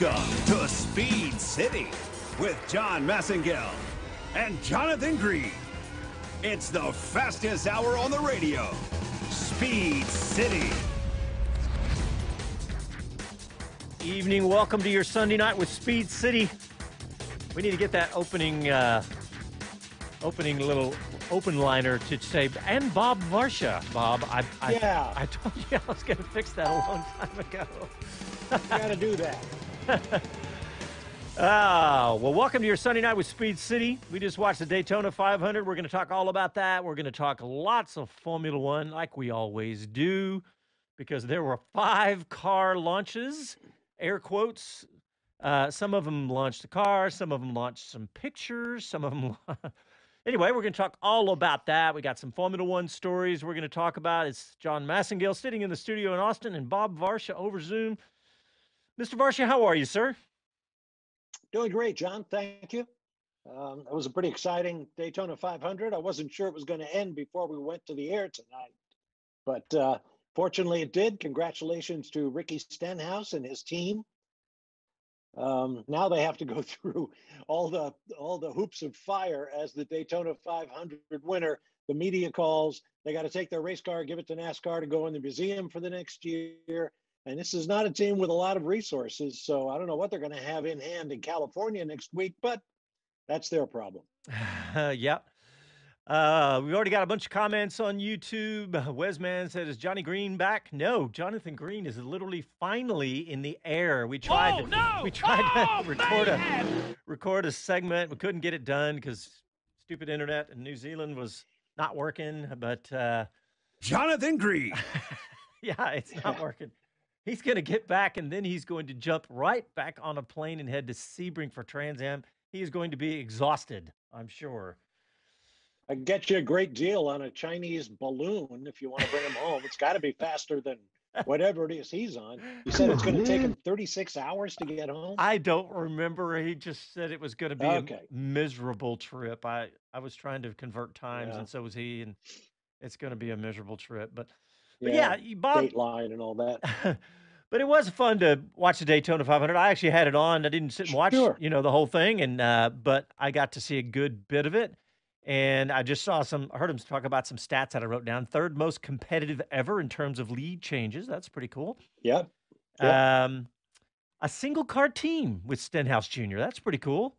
Welcome to Speed City with John Massengill and Jonathan Green. It's the fastest hour on the radio. Speed City. Evening, welcome to your Sunday night with Speed City. We need to get that opening, uh, opening little open liner to say, and Bob Varsha. Bob, I, I, Yeah. I told you I was going to fix that a long time ago. You got to do that. Ah, well, welcome to your Sunday night with Speed City. We just watched the Daytona 500. We're going to talk all about that. We're going to talk lots of Formula One, like we always do, because there were five car launches, air quotes. Uh, some of them launched a car, some of them launched some pictures, some of them. anyway, we're going to talk all about that. We got some Formula One stories we're going to talk about. It's John Massengill sitting in the studio in Austin and Bob Varsha over Zoom. Mr. Varsha, how are you, sir? Doing great, John. Thank you. Um, it was a pretty exciting Daytona 500. I wasn't sure it was going to end before we went to the air tonight, but uh, fortunately it did. Congratulations to Ricky Stenhouse and his team. Um, now they have to go through all the all the hoops of fire as the Daytona 500 winner. The media calls. They got to take their race car, give it to NASCAR to go in the museum for the next year. And this is not a team with a lot of resources. So I don't know what they're going to have in hand in California next week, but that's their problem. yep. Uh, we already got a bunch of comments on YouTube. Wesman said, "Is Johnny Green back?" No, Jonathan Green is literally finally in the air. We tried. Oh, to, no! We tried Oh, to record a record a segment. We couldn't get it done because stupid internet in New Zealand was not working. But uh, Jonathan Green. yeah, it's not working. He's going to get back, and then he's going to jump right back on a plane and head to Sebring for Trans Am. He is going to be exhausted, I'm sure. I can get you a great deal on a Chinese balloon if you want to bring him home. It's got to be faster than whatever it is he's on. You said it's going to take him 36 hours to get home. I don't remember. He just said it was going to be Okay. a miserable trip. I, I was trying to convert times, Yeah. and so was he, and it's going to be a miserable trip. But, but yeah, you- Bob. Dateline and all that. but it was fun to watch the Daytona 500. I actually had it on. I didn't sit and watch, Sure. you know, the whole thing, and uh, but I got to see a good bit of it. And I just saw some, I heard him talk about some stats that I wrote down. Third most competitive ever in terms of lead changes. That's pretty cool. Yep. Yeah. Um, a single car team with Stenhouse Jr. That's pretty cool.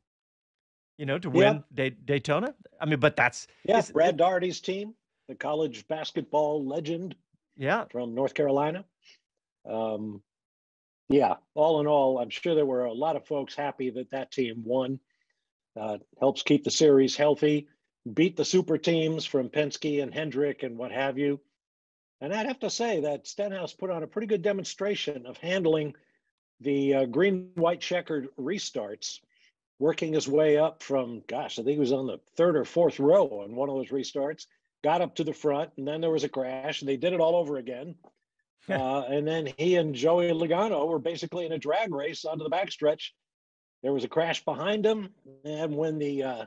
You know, to Yeah. win Day- Daytona. I mean, but that's Yeah. Brad Daugherty's team, the college basketball legend yeah, from North Carolina. Um, yeah, all in all, I'm sure there were a lot of folks happy that that team won. Uh, helps keep the series healthy, beat the super teams from Penske and Hendrick and what have you. And I'd have to say that Stenhouse put on a pretty good demonstration of handling the uh, green white checkered restarts, working his way up from, gosh, I think he was on the third or fourth row on one of those restarts, got up to the front, and then there was a crash, and they did it all over again. uh, and then he and Joey Logano were basically in a drag race onto the backstretch. There was a crash behind him, and when the uh,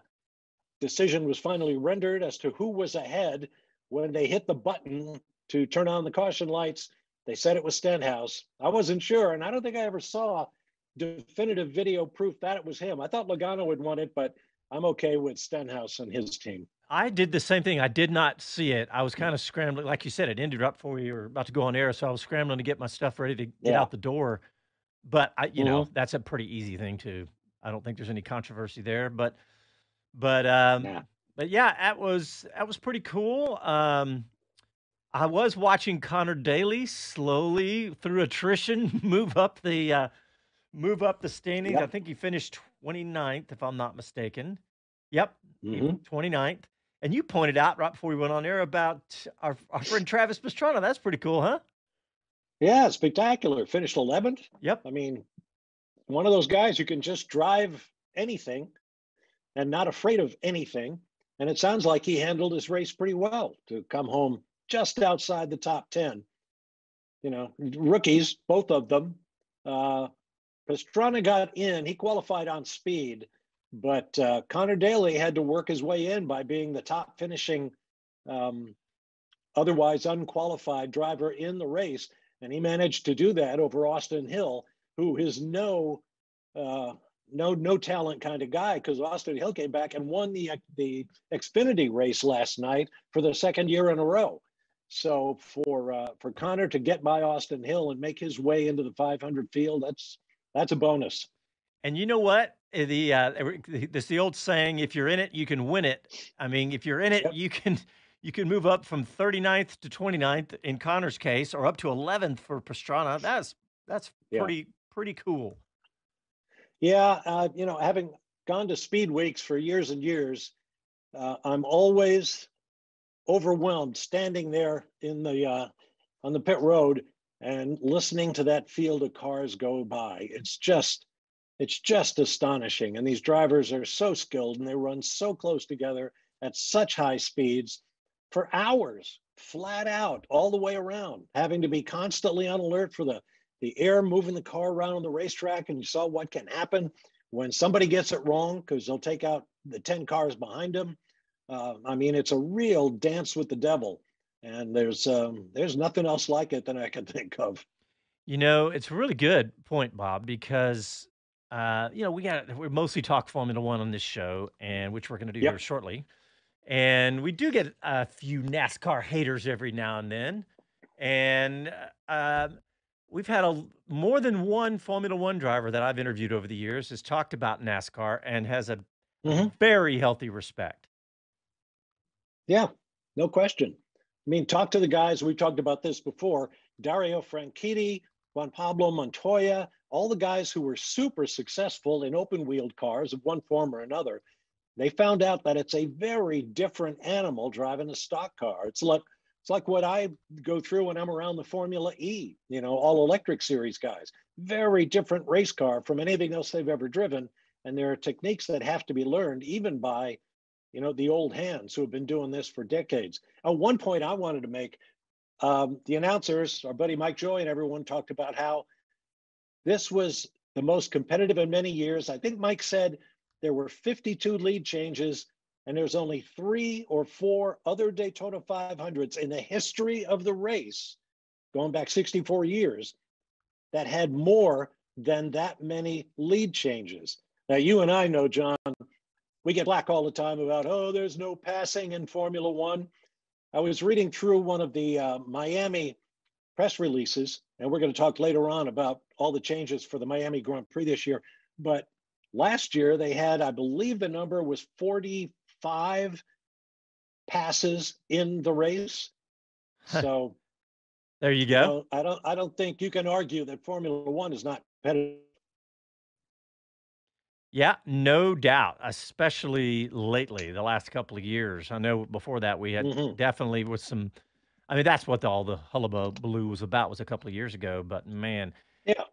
decision was finally rendered as to who was ahead, when they hit the button to turn on the caution lights, they said it was Stenhouse. I wasn't sure, and I don't think I ever saw definitive video proof that it was him. I thought Logano would want it, but I'm okay with Stenhouse and his team. I did the same thing. I did not see it. I was kind of scrambling, like you said, it ended up before we were about to go on air, so I was scrambling to get my stuff ready to get Yeah. out the door. But I, you know, that's a pretty easy thing to. I don't think there's any controversy there. But, but, um, Yeah. but yeah, that was that was pretty cool. Um, I was watching Connor Daly slowly through attrition move up the uh, move up the standings. I think he finished 29th, if I'm not mistaken. Yep, Mhm. 29th. And you pointed out right before we went on air about our, our friend Travis Pastrana. That's pretty cool, huh? Yeah, spectacular. Finished 11th. Yep. I mean, one of those guys who can just drive anything and not afraid of anything. And it sounds like he handled his race pretty well to come home just outside the top 10. You know, rookies, both of them. Uh, Pastrana got in, he qualified on speed, but uh, Connor Daly had to work his way in by being the top finishing, um, otherwise unqualified driver in the race. And he managed to do that over Austin Hill, who is no uh, no no talent kind of guy because Austin Hill came back and won the the Xfinity race last night for the second year in a row. So for uh, for Connor to get by Austin Hill and make his way into the 500 field, that's that's a bonus. And you know what? Eh, the uh, this the old saying: if you're in it, you can win it. I mean, if you're in it, yep. you can you can move up from 39th to 29th in Connor's case, or up to 11th for Pastrana. That's that's yeah. pretty pretty cool. Yeah, uh, you know, having gone to speed weeks for years and years, uh, I'm always overwhelmed standing there in the uh, on the pit road and listening to that field of cars go by. It's just it's just astonishing. And these drivers are so skilled and they run so close together at such high speeds for hours, flat out, all the way around, having to be constantly on alert for the the air moving the car around on the racetrack. And you saw what can happen when somebody gets it wrong because they'll take out the 10 cars behind them. Uh, I mean, it's a real dance with the devil, and there's um, there's nothing else like it than I can think of. You know, it's a really good point, Bob, because uh, you know we got we mostly talk Formula One on this show, and which we're going to do yep. here shortly, and we do get a few NASCAR haters every now and then, and uh, we've had a more than one Formula One driver that I've interviewed over the years has talked about NASCAR and has a mm-hmm. very healthy respect. Yeah, no question. I mean, talk to the guys. We've talked about this before. Dario Franchitti, Juan Pablo Montoya, all the guys who were super successful in open wheeled cars of one form or another. They found out that it's a very different animal driving a stock car. It's like it's like what I go through when I'm around the Formula E, you know, all electric series guys. Very different race car from anything else they've ever driven. And there are techniques that have to be learned even by you know, the old hands who have been doing this for decades. At one point, I wanted to make um, the announcers, our buddy Mike Joy, and everyone talked about how this was the most competitive in many years. I think Mike said there were 52 lead changes, and there's only three or four other Daytona 500s in the history of the race, going back 64 years, that had more than that many lead changes. Now, you and I know, John, we get black all the time about, oh, there's no passing in Formula One. I was reading through one of the uh, Miami press releases, and we're going to talk later on about all the changes for the Miami Grand Prix this year. But last year they had, I believe the number was 45 passes in the race. So there you go. You know, I don't I don't think you can argue that Formula One is not competitive yeah, no doubt, especially lately, the last couple of years. I know before that we had mm-hmm. definitely with some. I mean, that's what the, all the hullabaloo was about was a couple of years ago. But man, yeah.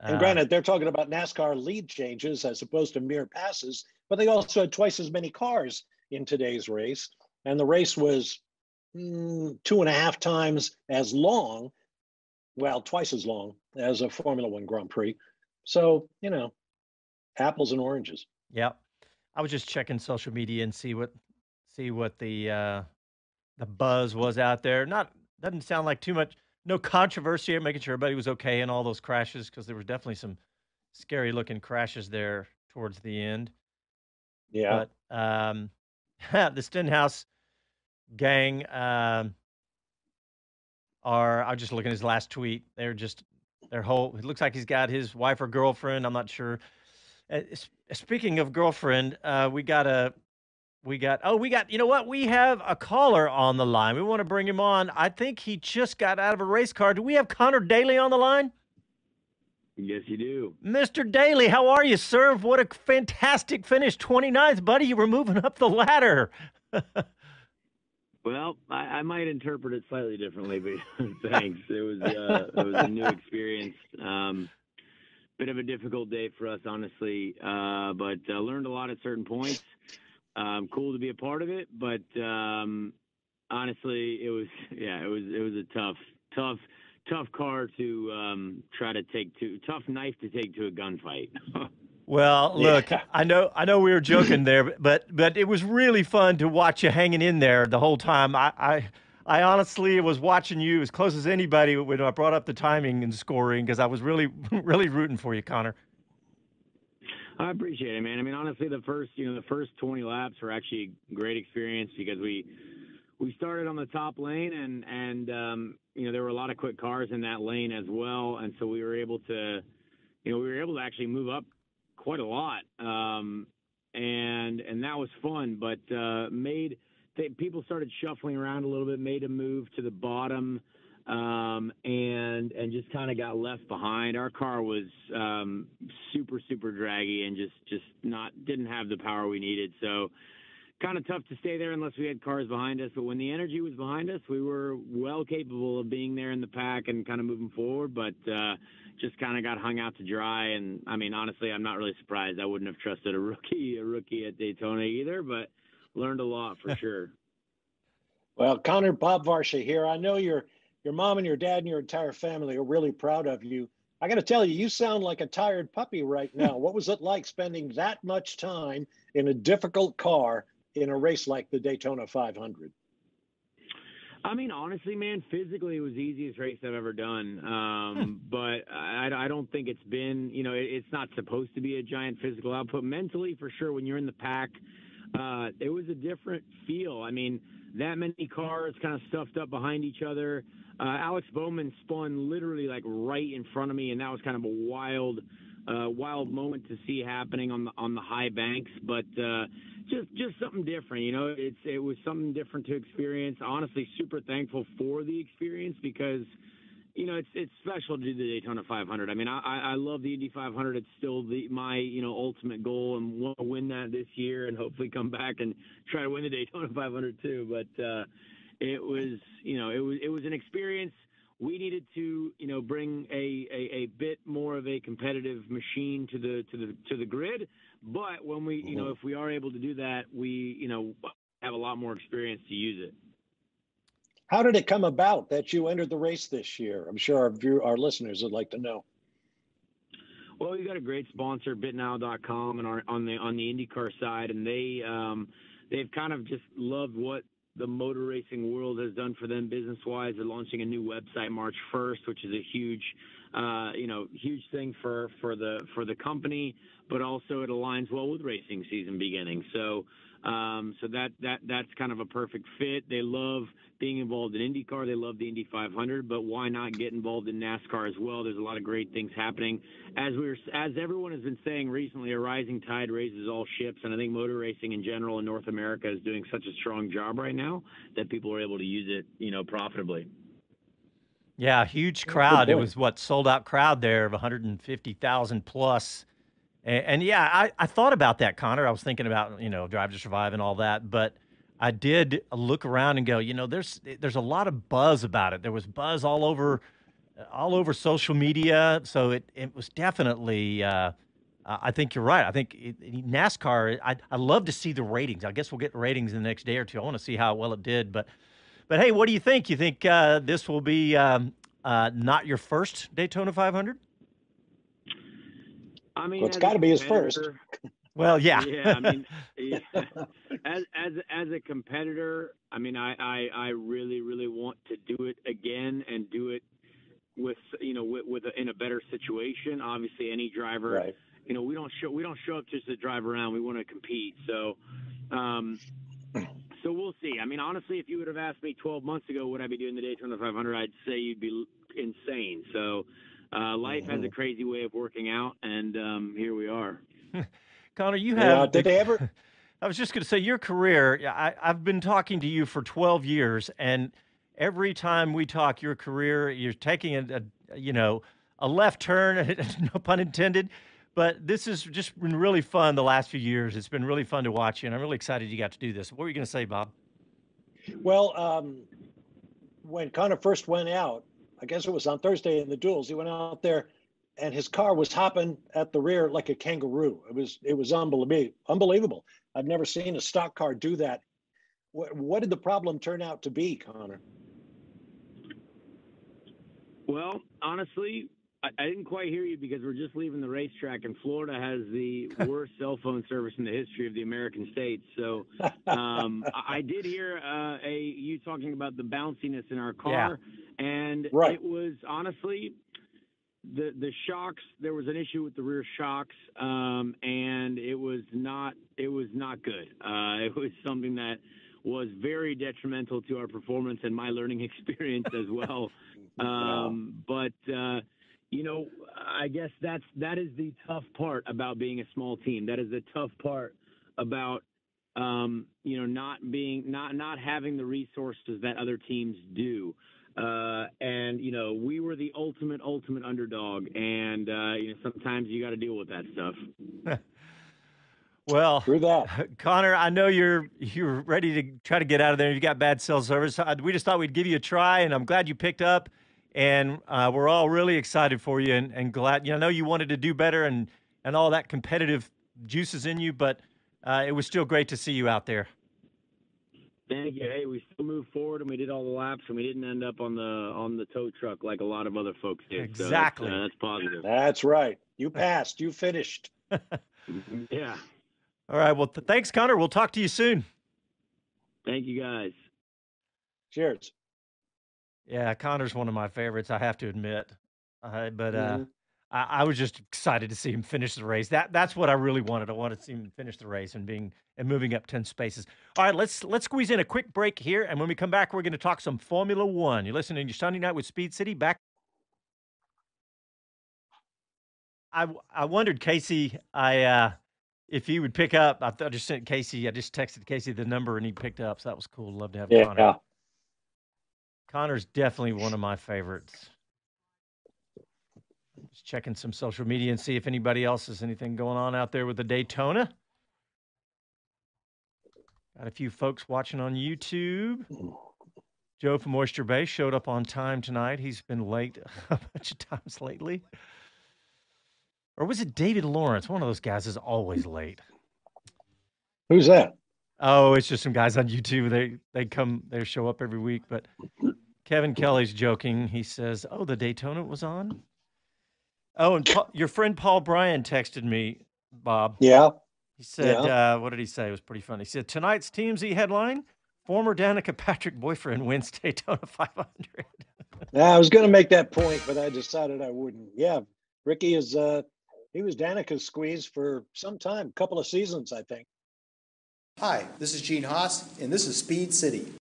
And uh, granted, they're talking about NASCAR lead changes as opposed to mere passes, but they also had twice as many cars in today's race, and the race was mm, two and a half times as long, well, twice as long as a Formula One Grand Prix. So you know, apples and oranges. Yep. I was just checking social media and see what see what the uh, the buzz was out there. Not doesn't sound like too much. No controversy. Making sure everybody was okay in all those crashes because there were definitely some scary looking crashes there towards the end. Yeah. But um, the Stenhouse gang um, are. I was just looking at his last tweet. They're just their whole. It looks like he's got his wife or girlfriend. I'm not sure uh, speaking of girlfriend, uh, we got a, we got, oh, we got, you know what? We have a caller on the line. We want to bring him on. I think he just got out of a race car. Do we have Connor Daly on the line? Yes, you do. Mr. Daly, how are you, sir? What a fantastic finish. 29th, buddy. You were moving up the ladder. well, I, I, might interpret it slightly differently, but thanks. It was, uh, it was a new experience. Um, bit of a difficult day for us, honestly, uh, but uh, learned a lot at certain points. Um, cool to be a part of it, but um, honestly, it was yeah, it was it was a tough, tough, tough car to um, try to take to tough knife to take to a gunfight. Well, look, yeah. I know I know we were joking there, but but it was really fun to watch you hanging in there the whole time. I, I I honestly was watching you as close as anybody when I brought up the timing and scoring because I was really, really rooting for you, Connor. I appreciate it, man. I mean, honestly, the first you know the first 20 laps were actually a great experience because we we started on the top lane and and um, you know there were a lot of quick cars in that lane as well, and so we were able to you know we were able to actually move up quite a lot, um, and and that was fun. But uh, made they, people started shuffling around a little bit, made a move to the bottom um, and and just kind of got left behind. Our car was um, super super draggy and just just not didn't have the power we needed. So kind of tough to stay there unless we had cars behind us. But when the energy was behind us, we were well capable of being there in the pack and kind of moving forward. But uh, just kind of got hung out to dry. And I mean, honestly, I'm not really surprised. I wouldn't have trusted a rookie a rookie at Daytona either, but learned a lot for sure. Well, Connor Bob Varsha here. I know you're your mom and your dad and your entire family are really proud of you. I got to tell you, you sound like a tired puppy right now. what was it like spending that much time in a difficult car in a race like the Daytona 500? I mean, honestly, man, physically it was the easiest race I've ever done. Um, but I, I, don't think it's been, you know, it, it's not supposed to be a giant physical output. Mentally, for sure, when you're in the pack, uh, it was a different feel. I mean, that many cars kind of stuffed up behind each other. Uh, Alex Bowman spun literally like right in front of me, and that was kind of a wild, uh, wild moment to see happening on the on the high banks. But uh, just just something different, you know. It's it was something different to experience. Honestly, super thankful for the experience because you know, it's it's special to do the Daytona 500. I mean, I I love the Indy 500. It's still the my you know ultimate goal, and want to win that this year, and hopefully come back and try to win the Daytona 500 too. But uh, it was you know it was it was an experience. We needed to you know bring a, a, a bit more of a competitive machine to the to the to the grid. But when we you know if we are able to do that, we you know have a lot more experience to use it. How did it come about that you entered the race this year? I'm sure our view, our listeners would like to know. Well, we got a great sponsor, BitNile.com, and our, on the on the IndyCar side, and they um, they've kind of just loved what the motor racing world has done for them business wise. They're launching a new website March 1st, which is a huge, uh, you know, huge thing for for the for the company, but also it aligns well with racing season beginning. So um, so that that that's kind of a perfect fit. They love being involved in IndyCar. They love the Indy 500, but why not get involved in NASCAR as well? There's a lot of great things happening. As we're as everyone has been saying recently, a rising tide raises all ships, and I think motor racing in general in North America is doing such a strong job right now that people are able to use it, you know, profitably. Yeah, huge crowd. It was what sold out crowd there of 150,000 plus and, and yeah, I, I thought about that, Connor. I was thinking about, you know, Drive to Survive and all that, but I did look around and go, you know, there's there's a lot of buzz about it. There was buzz all over all over social media, so it it was definitely. Uh, I think you're right. I think it, NASCAR. I I love to see the ratings. I guess we'll get ratings in the next day or two. I want to see how well it did, but but hey, what do you think? You think uh, this will be um, uh, not your first Daytona 500? I mean, well, it's got to be his first. Well, yeah. yeah, I mean, yeah. as as as a competitor, I mean, I, I I really really want to do it again and do it with you know with, with a, in a better situation. Obviously, any driver, right. you know, we don't show we don't show up just to drive around. We want to compete. So, um, so we'll see. I mean, honestly, if you would have asked me 12 months ago, would I be doing the Daytona 500? I'd say you'd be insane. So uh, life mm-hmm. has a mm-hmm. crazy way of working out, and um, here we are. Connor, you have. Yeah, did they ever? I was just going to say your career. I, I've been talking to you for 12 years, and every time we talk, your career, you're taking a, a you know a left turn, no pun intended. But this has just been really fun the last few years. It's been really fun to watch you, and I'm really excited you got to do this. What were you going to say, Bob? Well, um, when Connor first went out, I guess it was on Thursday in the duels. He went out there and his car was hopping at the rear like a kangaroo. It was it was unbelievable. Unbelievable. I've never seen a stock car do that. What, what did the problem turn out to be, Connor? Well, honestly, I, I, didn't quite hear you because we're just leaving the racetrack, and Florida has the worst cell phone service in the history of the American states. So um, I, I, did hear uh, a you talking about the bounciness in our car. Yeah and right. it was honestly the the shocks. There was an issue with the rear shocks, um, and it was not it was not good. Uh, it was something that was very detrimental to our performance and my learning experience as well. Um, but uh, you know, I guess that's that is the tough part about being a small team. That is the tough part about um, you know not being not not having the resources that other teams do. Uh, and you know, we were the ultimate ultimate underdog, and uh, you know sometimes you got to deal with that stuff. well, that. Connor, I know you're you're ready to try to get out of there. You've got bad cell service. Uh, We just thought we'd give you a try, and I'm glad you picked up. And uh, we're all really excited for you, and, and glad. You know, I know you wanted to do better, and and all that competitive juices in you, but uh, it was still great to see you out there. Thank you. Hey, we still moved forward, and we did all the laps, and we didn't end up on the on the tow truck like a lot of other folks did. So that's, Exactly. uh, that's positive. That's right. You passed. You finished. Yeah. All right. Well, th- thanks, Connor. We'll talk to you soon. Thank you guys. Cheers. Yeah, Connor's one of my favorites. I have to admit, uh, but uh, Mhm. I, I was just excited to see him finish the race. That that's what I really wanted. I wanted to see him finish the race and being and moving up ten spaces. All right, let's let's squeeze in a quick break here, and when we come back, we're going to talk some Formula One. You're listening to Sunday Night with Speed City. Back. I w- I wondered Casey, I uh, if he would pick up. I, th- I just sent Casey. I just texted Casey the number, and he picked up. So that was cool. Love to have Yeah. Connor. Connor's definitely one of my favorites. Just checking some social media and see if anybody else has anything going on out there with the Daytona. Got a few folks watching on YouTube. Joe from Oyster Bay showed up on time tonight. He's been late a bunch of times lately. Or was it David Lawrence? One of those guys is always late. Who's that? Oh, it's just some guys on YouTube. They they come they show up every week. But Kevin Kelly's joking. He says, "Oh, the Daytona was on." Oh, and Paul, your friend Paul Bryan texted me, Bob. Yeah. He said, uh, "What did he say? It was pretty funny." He said, "Tonight's TMZ headline: Former Danica Patrick boyfriend wins Daytona 500." Yeah, I was going to make that point, but I decided I wouldn't. Yeah. Ricky is, uh, he was Danica's squeeze for some time, couple of seasons, I think. Hi, this is Gene Haas, and this is Speed City.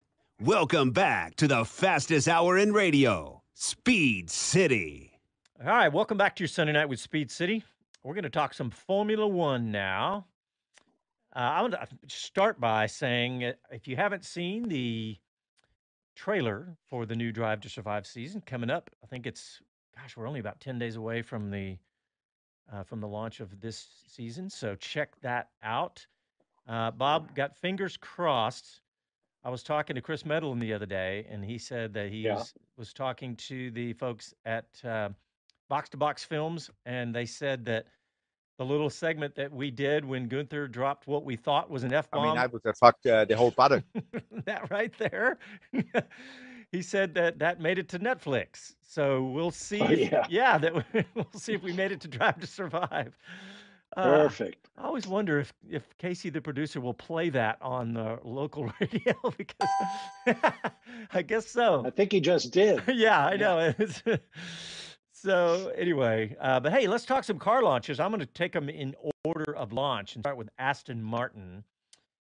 Welcome back to the fastest hour in radio, Speed City. All right, welcome back to your Sunday night with Speed City. We're going to talk some Formula One now. Uh, I want to start by saying uh, if you haven't seen the trailer for the new Drive to Survive season coming up, I think it's gosh, we're only about ten days away from the uh, from the launch of this season, so check that out. Uh, Bob got fingers crossed. I was talking to Chris Medland the other day, and he said that he Yeah. was, was talking to the folks at uh, Box to Box Films, and they said that the little segment that we did when Guenther dropped what we thought was an F bomb. I mean, I would have fucked uh, the whole button. that right there, he said that that made it to Netflix. So we'll see. Oh, if- yeah. that we'll see if we made it to Drive to Survive. Uh, Perfect. I always wonder if, if Casey, the producer, will play that on the local radio because I guess so. I think he just did. yeah, I know. It's- so anyway, uh, but hey, let's talk some car launches. I'm going to take them in order of launch and start with Aston Martin.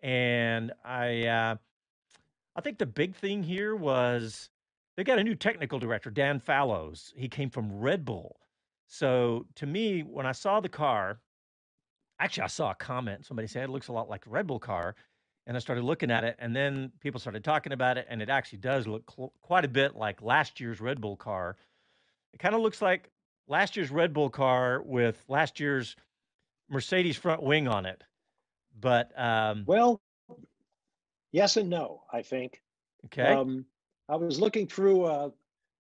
And I, uh, I think the big thing here was they got a new technical director, Dan Fallows. He came from Red Bull. So to me, when I saw the car, actually I saw a comment. Somebody said it looks a lot like a Red Bull car. And I started looking at it, and then people started talking about it, and it actually does look cl- quite a bit like last year's Red Bull car. It kind of looks like last year's Red Bull car with last year's Mercedes front wing on it. But um, Well, yes and no, I think. okay, Um, I was looking through, uh,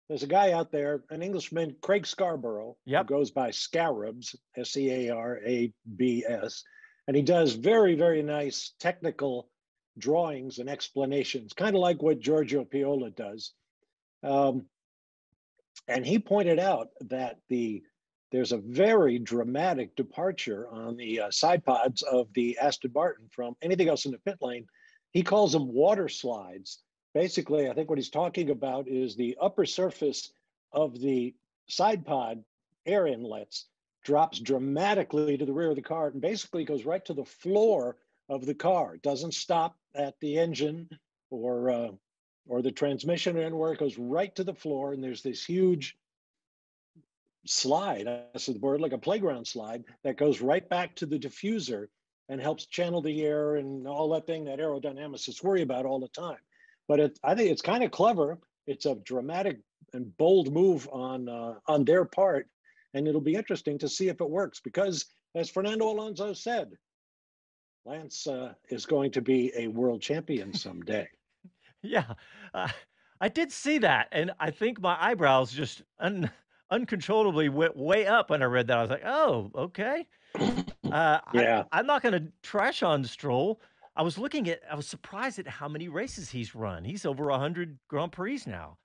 there's a guy out there, an Englishman, Craig Scarborough, Yep. who goes by Scarabs, S E A R A B S, and he does very, very nice technical drawings and explanations, kind of like what Giorgio Piola does. Um, and he pointed out that the there's a very dramatic departure on the uh, side pods of the Aston Martin from anything else in the pit lane. He calls them water slides. Basically, I think what he's talking about is the upper surface of the side pod air inlets, drops dramatically to the rear of the car, and basically goes right to the floor of the car. It doesn't stop at the engine or uh, or the transmission or anywhere. It goes right to the floor, and there's this huge slide. That's the word, like a playground slide that goes right back to the diffuser and helps channel the air and all that thing that aerodynamicists worry about all the time. But it, I think it's kind of clever. It's a dramatic and bold move on uh, on their part, and it'll be interesting to see if it works. Because as Fernando Alonso said, Lance uh, is going to be a world champion someday. yeah, uh, I did see that, and I think my eyebrows just un- uncontrollably went way up when I read that. I was like, "Oh, okay." Uh, yeah, I, am not going to trash on Stroll. I was looking at, I was surprised at how many races he's run. He's over 100 Grand Prix now.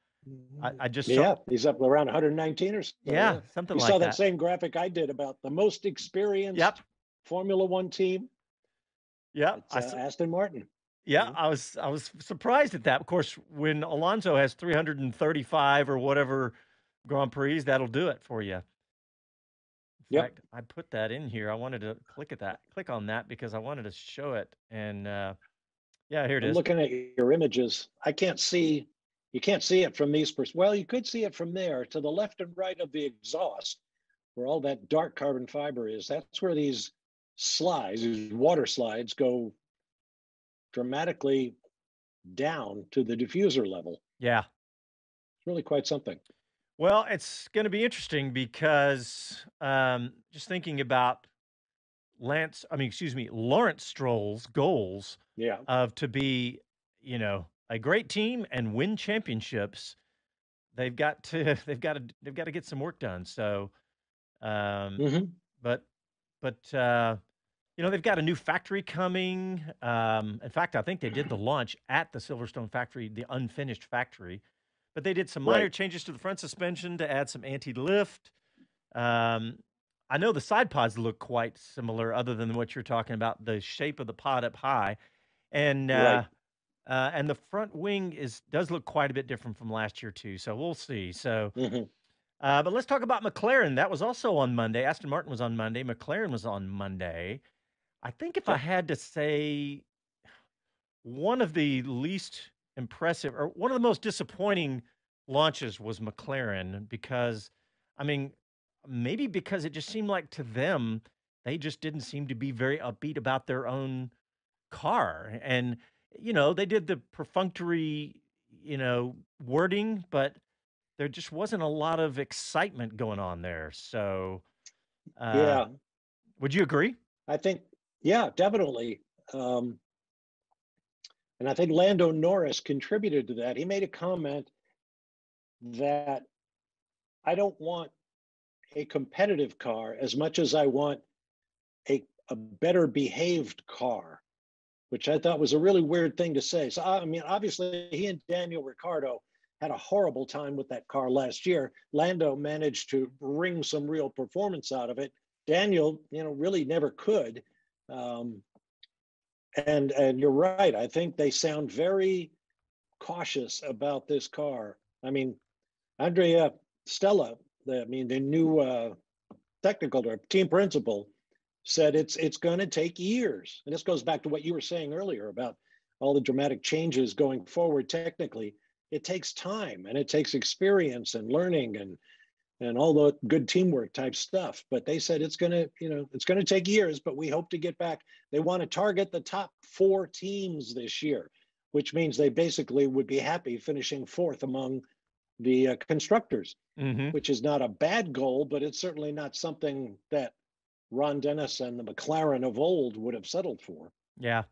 I, I just yeah, saw, he's up around 119 or so. Yeah, something like that. you like saw that. that same graphic I did about the most experienced yep. Formula One team. Yeah, uh, Aston Martin. Yeah, I was I was surprised at that. Of course, when Alonso has 335 or whatever Grand Prix, that'll do it for you. Yep. fact, I put that in here. I wanted to click at that, click on that because I wanted to show it. And uh, yeah, here it I'm is. Looking at your images, I can't see. You can't see it from these. Pers- well, you could see it from there to the left and right of the exhaust, where all that dark carbon fiber is. That's where these slides, these water slides, go dramatically down to the diffuser level. Yeah. It's really quite something. Well, it's going to be interesting because um, just thinking about Lance, I mean, excuse me, Lawrence Stroll's goals yeah. of to be, you know, a great team and win championships. They've got to, they've got to, they've got to get some work done. So, um, mm-hmm. but, but, uh, you know, they've got a new factory coming. Um, in fact, I think they did the launch at the Silverstone factory, the unfinished factory. But they did some minor Right. changes to the front suspension to add some anti-lift. Um, I know the side pods look quite similar, other than what you're talking about, the shape of the pod up high, and uh, uh, and the front wing is does look quite a bit different from last year too. So we'll see. So, Mhm. uh, but let's talk about McLaren. That was also on Monday. Aston Martin was on Monday. McLaren was on Monday. I think if I had to say one of the least impressive or one of the most disappointing launches was McLaren because I mean maybe because it just seemed like to them they just didn't seem to be very upbeat about their own car and you know they did the perfunctory you know wording but there just wasn't a lot of excitement going on there so uh, yeah, would you agree I think. Yeah, definitely. Um, and I think Lando Norris contributed to that. He made a comment that I don't want a competitive car as much as I want a, a better behaved car, which I thought was a really weird thing to say. So, I mean, obviously, he and Daniel Ricciardo had a horrible time with that car last year. Lando managed to wring some real performance out of it. Daniel, you know, really never could. Um, and and you're right. I think they sound very cautious about this car. I mean, Andrea Stella, the, I mean, the new uh, technical or team principal, said it's it's going to take years. And this goes back to what you were saying earlier about all the dramatic changes going forward. Technically, it takes time and it takes experience and learning and and all the good teamwork type stuff. But they said it's going to, you know, it's going to take years, but we hope to get back. They want to target the top four teams this year, which means they basically would be happy finishing fourth among the uh, constructors, mm-hmm. which is not a bad goal, but it's certainly not something that Ron Dennis and the McLaren of old would have settled for. Yeah.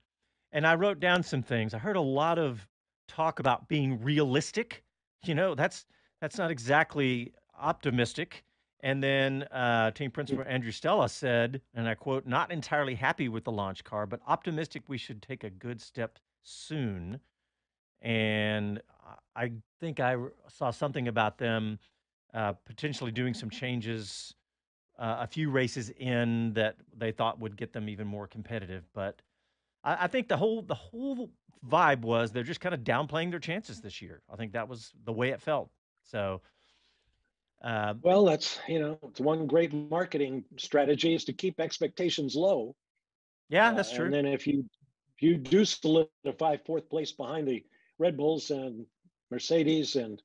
And I wrote down some things. I heard a lot of talk about being realistic. You know, that's that's not exactly optimistic. And then uh, team principal Andrew Stella said, and I quote, not entirely happy with the launch car, but optimistic we should take a good step soon. And I think I saw something about them uh, potentially doing some changes uh, a few races in that they thought would get them even more competitive. But I, I think the whole the whole vibe was they're just kind of downplaying their chances this year. I think that was the way it felt. So Uh, Well, that's, you know, it's one great marketing strategy is to keep expectations low. yeah, Uh, that's true. And then if you, if you do solidify fourth place behind the Red Bulls and Mercedes and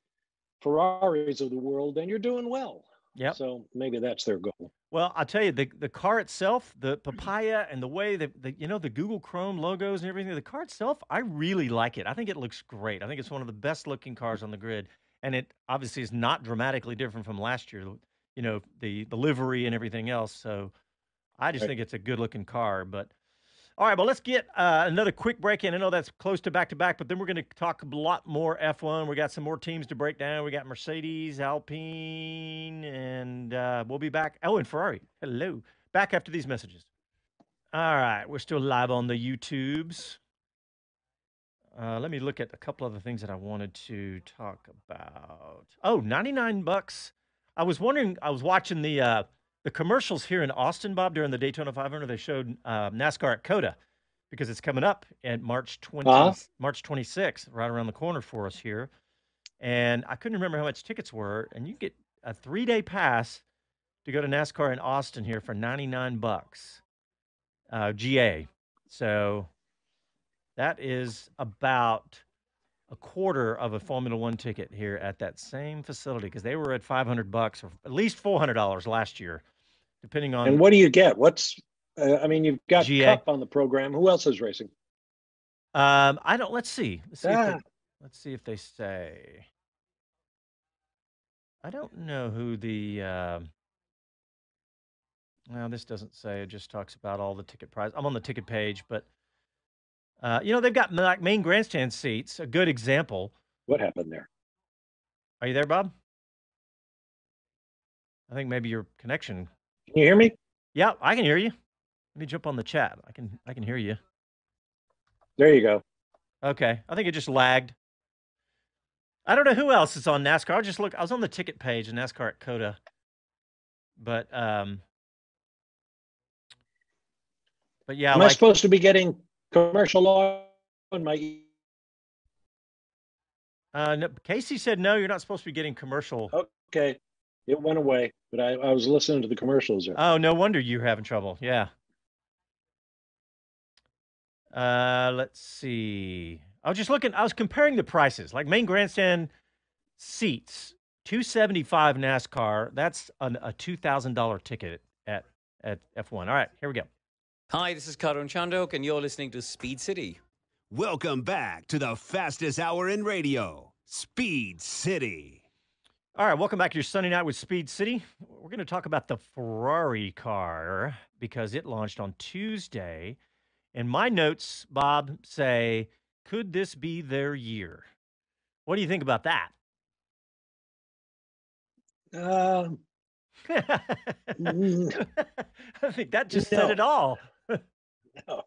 Ferraris of the world, then you're doing well. Yep. So maybe that's their goal. Well, I'll tell you, the the car itself, the papaya, and the way that the you know the Google Chrome logos and everything, the car itself, I really like it. I think it looks great. I think it's one of the best looking cars on the grid, and it obviously is not dramatically different from last year. You know, the the livery and everything else. So, I just Right. think it's a good looking car. But all right, well, let's get uh, another quick break in. I know that's close to back to back, but then we're going to talk a lot more F1. We got some more teams to break down. We got Mercedes, Alpine, and uh, we'll be back. Oh, and Ferrari. Hello. Back after these messages. All right, we're still live on the YouTubes. Uh, let me look at a couple other things that I wanted to talk about. Oh, 99 bucks. I was wondering, I was watching the uh, the commercials here in Austin, Bob, during the Daytona 500. They showed uh, NASCAR at COTA because it's coming up at March 20, Uh-huh. March 26th, right around the corner for us here. And I couldn't remember how much tickets were. And you get a three day pass to go to NASCAR in Austin here for 99 bucks, uh, GA. So that is about a quarter of a Formula One ticket here at that same facility because they were at 500 bucks or at least $400 last year, depending on. And what do you get? What's, uh, I mean, you've got GA. Cup on the program. Who else is racing? Um, I don't. Let's see. Let's see. If they, Ah. let's see if they say. I don't know who the. Um, well, this doesn't say. It just talks about all the ticket price. I'm on the ticket page, but uh, you know they've got like main grandstand seats. A good example. What happened there? Are you there, Bob? I think maybe your connection. Can you hear me? Yeah, I can hear you. Let me jump on the chat. I can. I can hear you. There you go. Okay. I think it just lagged. I don't know who else is on NASCAR. I'll just look. I was on the ticket page of NASCAR at COTA. But um but yeah, Am I supposed to be getting commercial law on my? uh no, Casey said no, you're not supposed to be getting commercial. Okay, it went away, but I, I was listening to the commercials. There. Oh, no wonder you're having trouble. Yeah. Uh let's see. I was just looking, I was comparing the prices. Like main grandstand seats, 275 NASCAR, that's an, a $2,000 ticket at at F1. All right, here we go. Hi, this is Karun Chandok, and you're listening to Speed City. Welcome back to the fastest hour in radio, Speed City. All right, welcome back to your Sunday night with Speed City. We're going to talk about the Ferrari car because it launched on Tuesday. And my notes, Bob, say, could this be their year? What do you think about that? Um. I think that just said it all. no.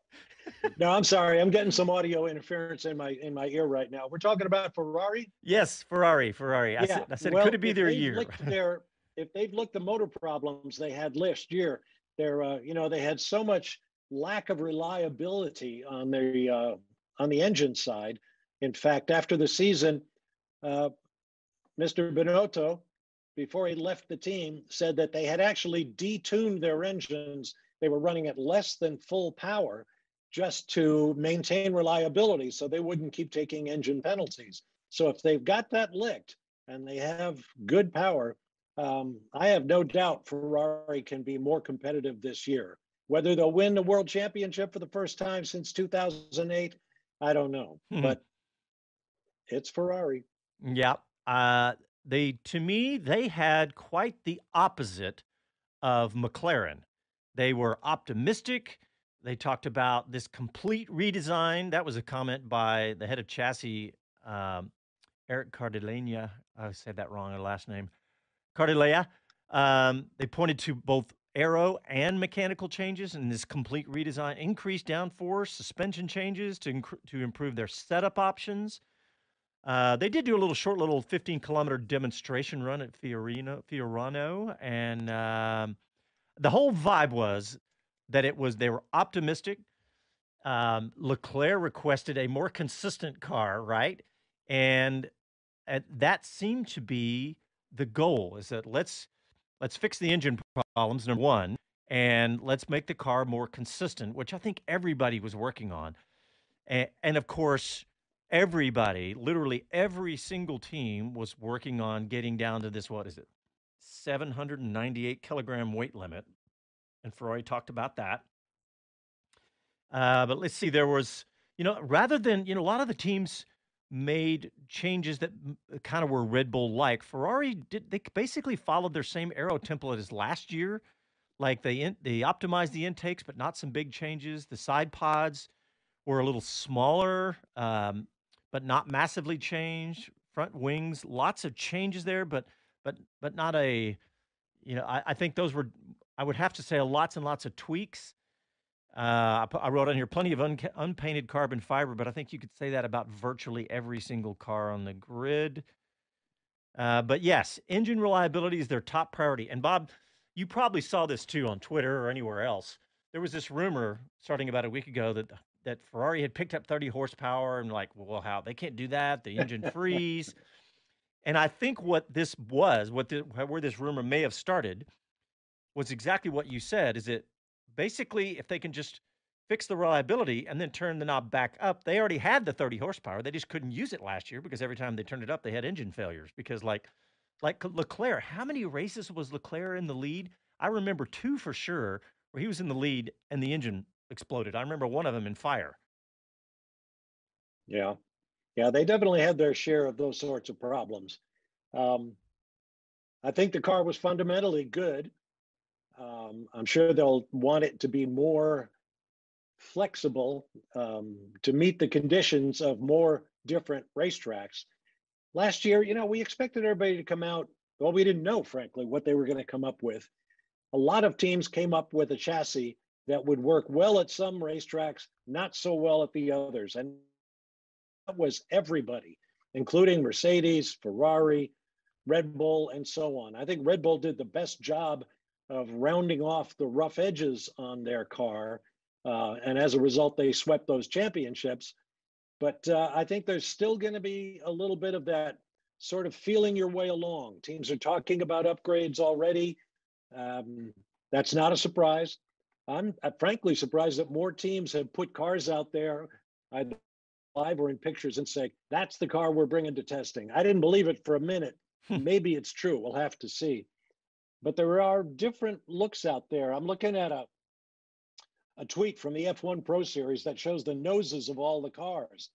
no, I'm sorry. I'm getting some audio interference in my in my ear right now. We're talking about Ferrari. Yes, Ferrari, Ferrari. I said, I said well, could it be their year? their- if they've looked the motor problems they had last year, they're uh, you know they had so much lack of reliability on the uh, on the engine side. In fact, after the season, uh, Mr. Binotto, before he left the team, said that they had actually detuned their engines. They were running at less than full power just to maintain reliability so they wouldn't keep taking engine penalties. So if they've got that licked and they have good power, um, I have no doubt Ferrari can be more competitive this year. Whether they'll win the world championship for the first time since 2008, I don't know. Hmm. But it's Ferrari. Yeah. Uh, they to me they had quite the opposite of McLaren. They were optimistic. They talked about this complete redesign. That was a comment by the head of chassis, um, Eric Cardilena. I said that wrong. Her last name, Cardilea. Um, they pointed to both aero and mechanical changes in this complete redesign, increased downforce, suspension changes to inc- to improve their setup options. Uh, they did do a little short, little 15 kilometer demonstration run at Fiorino, Fiorano, and um, the whole vibe was that it was they were optimistic. Um, Leclerc requested a more consistent car, right? And uh, that seemed to be the goal is that let's let's fix the engine problems number one and let's make the car more consistent which i think everybody was working on and, and of course everybody literally every single team was working on getting down to this what is it 798 kilogram weight limit and ferrari talked about that uh, but let's see there was you know rather than you know a lot of the teams made changes that kind of were Red Bull like. Ferrari did they basically followed their same aero template as last year. Like they in, they optimized the intakes, but not some big changes. The side pods were a little smaller, um, but not massively changed. Front wings, lots of changes there, but but but not a, you know, I, I think those were I would have to say lots and lots of tweaks. Uh, I, I, wrote on here plenty of un- unpainted carbon fiber, but I think you could say that about virtually every single car on the grid. Uh, but yes, engine reliability is their top priority. And Bob, you probably saw this too on Twitter or anywhere else. There was this rumor starting about a week ago that that Ferrari had picked up 30 horsepower and like, well, how they can't do that? The engine freeze. And I think what this was, what the, where this rumor may have started, was exactly what you said. Is it basically, if they can just fix the reliability and then turn the knob back up, they already had the 30 horsepower. They just couldn't use it last year because every time they turned it up, they had engine failures. Because like, like Leclerc, how many races was Leclerc in the lead? I remember two for sure where he was in the lead and the engine exploded. I remember one of them in fire. Yeah, yeah, they definitely had their share of those sorts of problems. Um, I think the car was fundamentally good. Um, I'm sure they'll want it to be more flexible um, to meet the conditions of more different racetracks. Last year, you know, we expected everybody to come out. Well, we didn't know, frankly, what they were going to come up with. A lot of teams came up with a chassis that would work well at some racetracks, not so well at the others. And was everybody, including Mercedes, Ferrari, Red Bull, and so on. I think Red Bull did the best job of rounding off the rough edges on their car. Uh, and as a result, they swept those championships. But uh, I think there's still going to be a little bit of that sort of feeling your way along. Teams are talking about upgrades already. Um, that's not a surprise. I'm, frankly surprised that more teams have put cars out there, either live or in pictures, and say, that's the car we're bringing to testing. I didn't believe it for a minute. Hmm. Maybe it's true. We'll have to see but there are different looks out there. I'm looking at a a tweet from the F1 Pro Series that shows the noses of all the cars.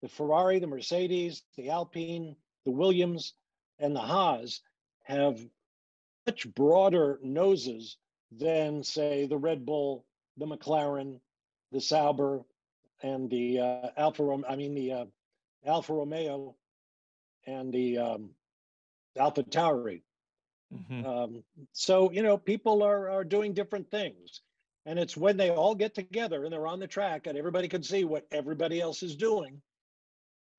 The Ferrari, the Mercedes, the Alpine, the Williams, and the Haas have much broader noses than, say, the Red Bull, the McLaren, the Sauber, and the uh, Alfa. I mean the uh, Alfa Romeo and the um, Alpha Tauri. Mm-hmm. Um, so you know, people are are doing different things, and it's when they all get together and they're on the track and everybody can see what everybody else is doing.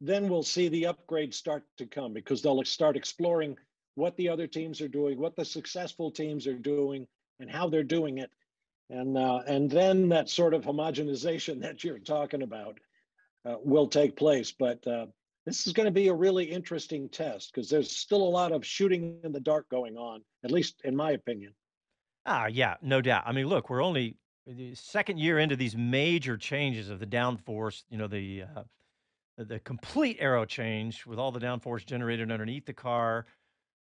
Then we'll see the upgrades start to come because they'll start exploring what the other teams are doing, what the successful teams are doing, and how they're doing it, and uh, and then that sort of homogenization that you're talking about uh, will take place. But uh, this is going to be a really interesting test because there's still a lot of shooting in the dark going on, at least in my opinion. Ah, yeah, no doubt. I mean, look, we're only the second year into these major changes of the downforce. You know, the uh, the complete aero change with all the downforce generated underneath the car.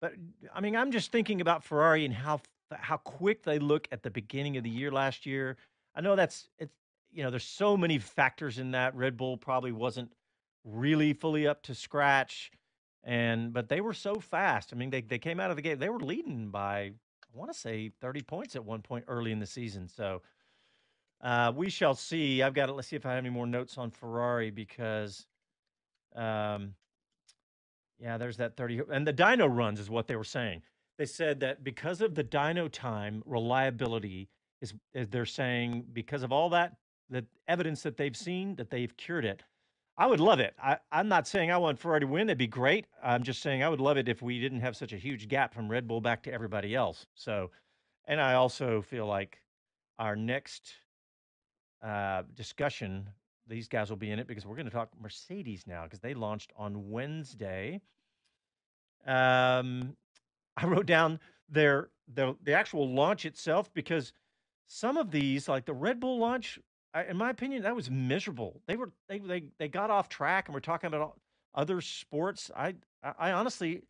But I mean, I'm just thinking about Ferrari and how how quick they look at the beginning of the year last year. I know that's it's you know, there's so many factors in that. Red Bull probably wasn't really fully up to scratch. And but they were so fast. I mean, they they came out of the game. They were leading by I want to say 30 points at one point early in the season. So uh, we shall see. I've got to let's see if I have any more notes on Ferrari because um yeah, there's that 30 and the dyno runs is what they were saying. They said that because of the dyno time reliability is, is they're saying because of all that the evidence that they've seen that they've cured it I would love it. I, I'm not saying I want Ferrari to win. That'd be great. I'm just saying I would love it if we didn't have such a huge gap from Red Bull back to everybody else. So, and I also feel like our next uh, discussion, these guys will be in it because we're going to talk Mercedes now because they launched on Wednesday. Um, I wrote down their the the actual launch itself because some of these, like the Red Bull launch, I, in my opinion, that was miserable. They were they they they got off track, and we're talking about other sports. I I, I honestly,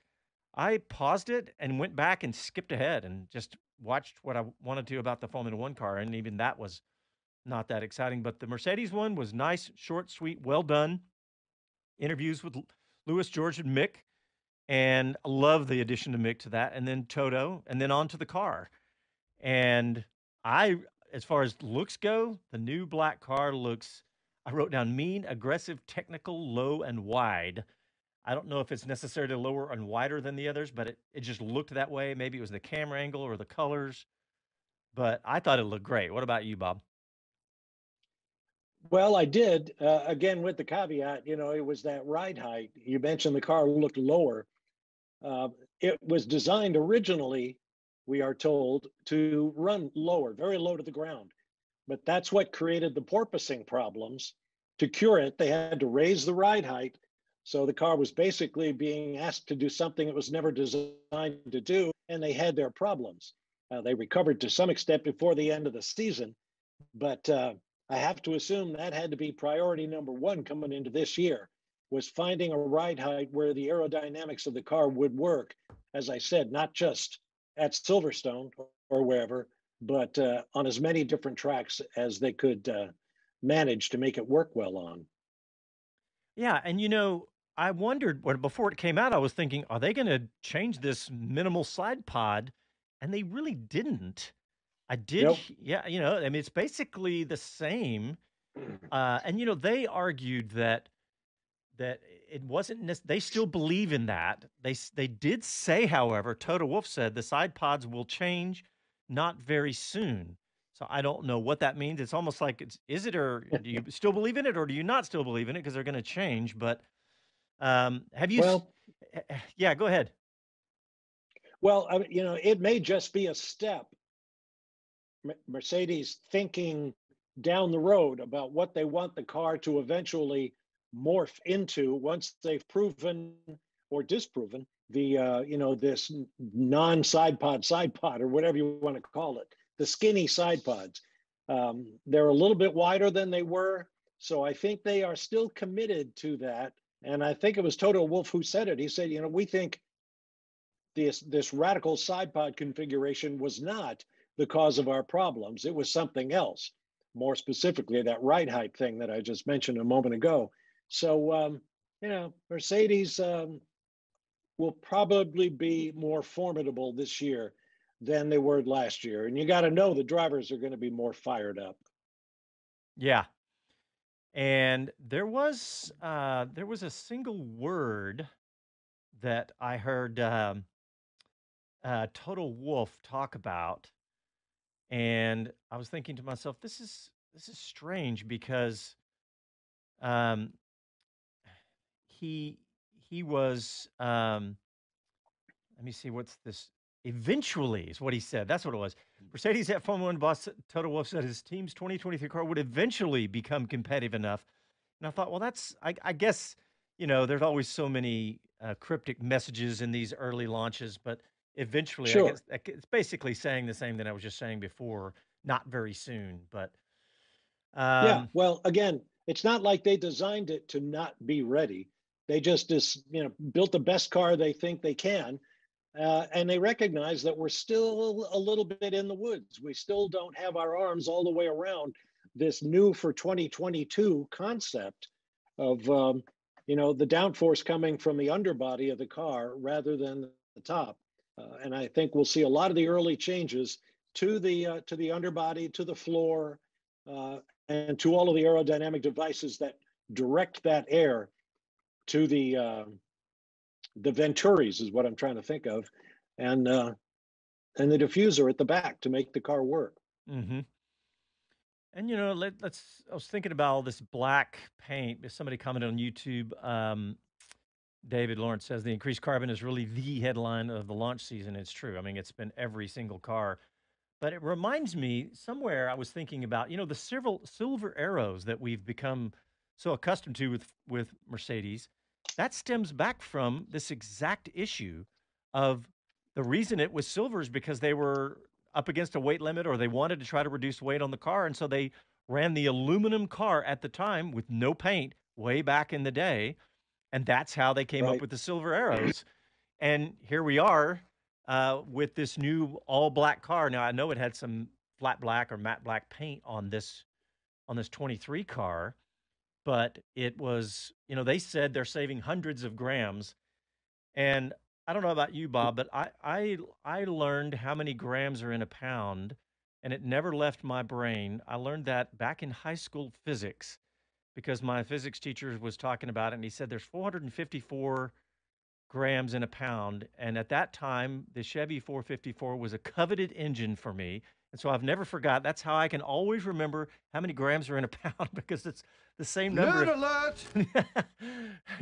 I paused it and went back and skipped ahead and just watched what I wanted to about the Formula One car, and even that was not that exciting. But the Mercedes one was nice, short, sweet, well done. Interviews with Lewis, George, and Mick, and love the addition to Mick to that, and then Toto, and then on to the car. And I, as far as looks go, the new black car looks. I wrote down mean, aggressive, technical, low, and wide. I don't know if it's necessarily lower and wider than the others, but it, it just looked that way. Maybe it was the camera angle or the colors, but I thought it looked great. What about you, Bob? Well, I did. Uh, again, with the caveat, you know, it was that ride height. You mentioned the car looked lower. Uh, it was designed originally, we are told, to run lower, very low to the ground. But that's what created the porpoising problems. To cure it, they had to raise the ride height. So the car was basically being asked to do something it was never designed to do, and they had their problems. Uh, they recovered to some extent before the end of the season, but uh, I have to assume that had to be priority number one coming into this year was finding a ride height where the aerodynamics of the car would work. As I said, not just at Silverstone or wherever, but uh, on as many different tracks as they could uh, manage to make it work well on. Yeah, and you know, I wondered when before it came out, I was thinking, are they going to change this minimal side pod? And they really didn't. I did, Nope. yeah, you know, I mean, it's basically the same. Uh, and you know, they argued that that it wasn't. They still believe in that. They they did say, however, Toto Wolff said the side pods will change, not very soon. So I don't know what that means. It's almost like it's is it or do you still believe in it or do you not still believe in it because they're going to change? But um, have you? Well, eh, eh, yeah, go ahead. well, I, you know, it may just be a step. Mercedes thinking down the road about what they want the car to eventually morph into once they've proven or disproven the uh, you know this non-side pod side pod or whatever you want to call it the skinny side pods um, they're a little bit wider than they were. So i think they are still committed to that. And i think it was toto wolff who said it. He said you know we think this this radical side pod configuration was not the cause of our problems. It was something else. More specifically that ride height thing that i just mentioned a moment ago so um, you know mercedes um, will probably be more formidable this year than they were last year. And you got to know the drivers are going to be more fired up. Yeah, and there was uh, there was a single word that I heard um, uh, Toto Wolff talk about, and I was thinking to myself, this is this is strange because um, he he was um, let me see what's this? Eventually is what he said that's what it was. Mercedes at formula one boss toto wolff said his team's 2023 car would eventually become competitive enough. And i thought well that's i, I guess you know there's always so many uh, cryptic messages in these early launches but eventually i Sure. guess it's basically saying the same that i was just saying before not very soon but um, yeah well again it's not like they designed it to not be ready they just just you know built the best car they think they can uh, and they recognize that we're still a little bit in the woods. We still don't have our arms all the way around this new for 2022 concept of um, you know the downforce coming from the underbody of the car rather than the top uh, and i think we'll see a lot of the early changes to the uh, to the underbody to the floor uh, and to all of the aerodynamic devices that direct that air to the uh, the venturis is what I'm trying to think of, and uh, and the diffuser at the back to make the car work. Mm-hmm. And you know, let, let's. I was thinking about all this black paint. Somebody commented on YouTube. Um, David Lawrence says the increased carbon is really the headline of the launch season. It's true. I mean, it's been every single car. But it reminds me somewhere I was thinking about, you know, the silver silver arrows that we've become so accustomed to with with Mercedes. That stems back from this exact issue of the reason it was silver is because they were up against a weight limit or they wanted to try to reduce weight on the car. And so they ran the aluminum car at the time with no paint way back in the day. And that's how they came Right. up with the silver arrows. And here we are uh, with this new all black car. Now I know it had some flat black or matte black paint on this on this 23 car, but it was, you know, they said they're saving hundreds of grams. And I don't know about you, Bob, but I I I learned how many grams are in a pound, and it never left my brain. I learned that back in high school physics because my physics teacher was talking about it, and he said there's 454 grams in a pound. And at that time, the Chevy 454 was a coveted engine for me. And so I've never forgot. That's how I can always remember how many grams are in a pound because it's the same number. Nerd alert!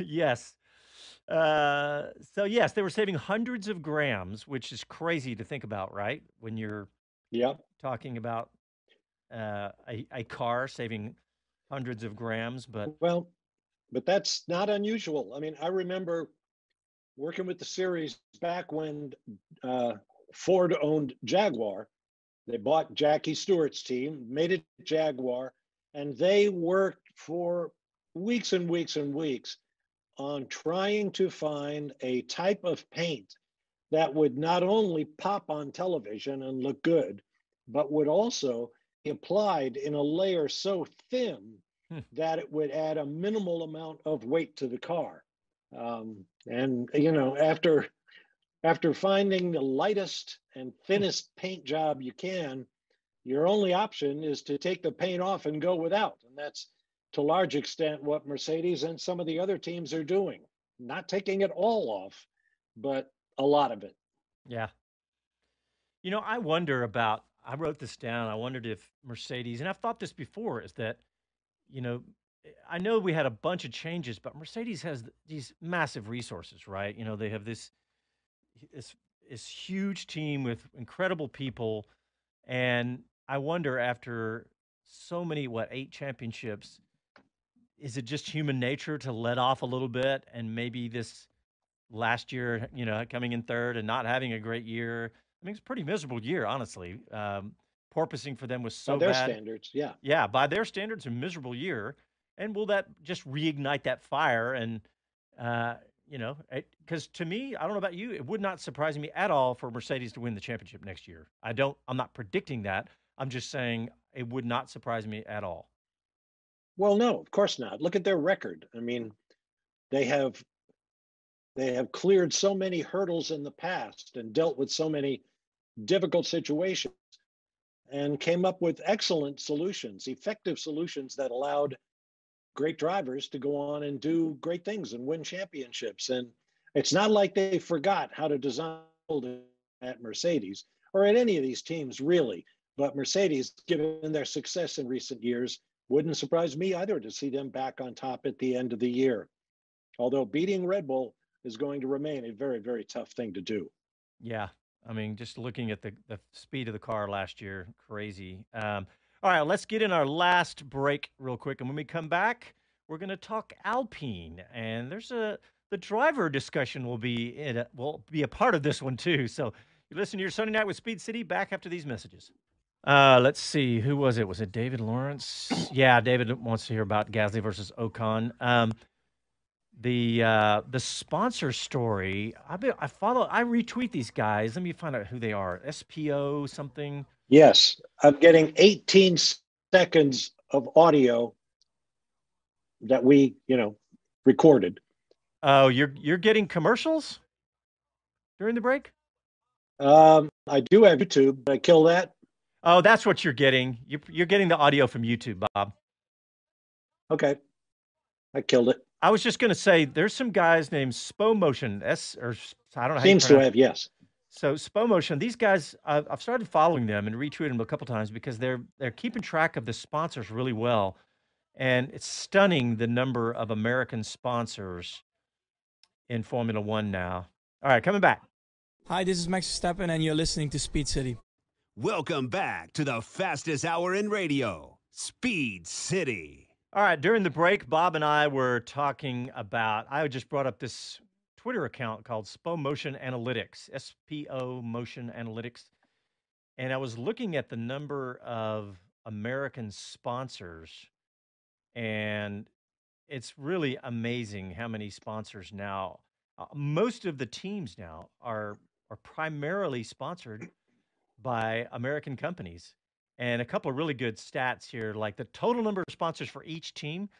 yes. Uh, so yes, they were saving hundreds of grams, which is crazy to think about, right? When you're Yep. talking about uh, a, a car saving hundreds of grams, but Well, but that's not unusual. I mean, I remember working with the series back when uh, Ford owned Jaguar. They bought Jackie Stewart's team, made it Jaguar, and they worked for weeks and weeks and weeks on trying to find a type of paint that would not only pop on television and look good, but would also be applied in a layer so thin Hmm. that it would add a minimal amount of weight to the car. Um, and you know, after after finding the lightest and thinnest paint job you can, your only option is to take the paint off and go without. And that's to large extent what Mercedes and some of the other teams are doing. Not taking it all off, but a lot of it. yeah. You know, I wonder about, I wrote this down. I wondered if Mercedes, and I've thought this before, is that, you know, I know we had a bunch of changes, but Mercedes has these massive resources, right? You know, they have this this this huge team with incredible people, and I wonder after so many what eight championships, is it just human nature to let off a little bit and maybe this last year, you know, coming in third and not having a great year? I mean, it's a pretty miserable year, honestly. Um, porpoising for them was so By their bad. standards, yeah. Yeah, by their standards, a miserable year. And will that just reignite that fire? And, uh, you know, eh, because to me, I don't know about you, it would not surprise me at all for Mercedes to win the championship next year. I don't, I'm not predicting that. I'm just saying it would not surprise me at all. Well, no, of course not. Look at their record. I mean, they have they have cleared so many hurdles in the past and dealt with so many difficult situations and came up with excellent solutions, effective solutions that allowed great drivers to go on and do great things and win championships. And it's not like they forgot how to design at Mercedes or at any of these teams, really. But Mercedes, given their success in recent years, wouldn't surprise me either to see them back on top at the end of the year. Although beating Red Bull is going to remain a very, very tough thing to do. Yeah. I mean, just looking at the, the speed of the car last year, crazy. Um, all right, let's get in our last break real quick. And when we come back, we're going to talk Alpine. And there's a the driver discussion will be a, will be a part of this one too. So you listen to your Sunday night with Speed City. Back after these messages. Uh, let's see. Who was it? Was it David Lawrence? Yeah, David wants to hear about Gasly versus Ocon. Um, the uh, the sponsor story. I I follow. I retweet these guys. Let me find out who they are. SPO something. Yes, I'm getting 18 seconds of audio that we, you know, recorded. Oh, you're you're getting commercials during the break. Um, I do have YouTube. Did I kill that? Oh, that's what you're getting. You, you're getting the audio from YouTube, Bob. Okay, I killed it. I was just going to say, there's some guys named Spo Motion. S or I don't know. Seems to have yes. So Spo Motion, these guys, I've, I've started following them and retweeting them a couple times because they're they're keeping track of the sponsors really well, and it's stunning the number of American sponsors in Formula One now. All right, coming back. Hi, this is Max Verstappen, and you're listening to Speed City. Welcome back to the fastest hour in radio, Speed City. All right, during the break, Bob and I were talking about. I just brought up this Twitter account called SPO Motion Analytics, SPO Motion Analytics. And I was looking at the number of American sponsors, and it's really amazing how many sponsors now. Uh, most of the teams now are are primarily sponsored by American companies. And a couple of really good stats here, like the total number of sponsors for each team.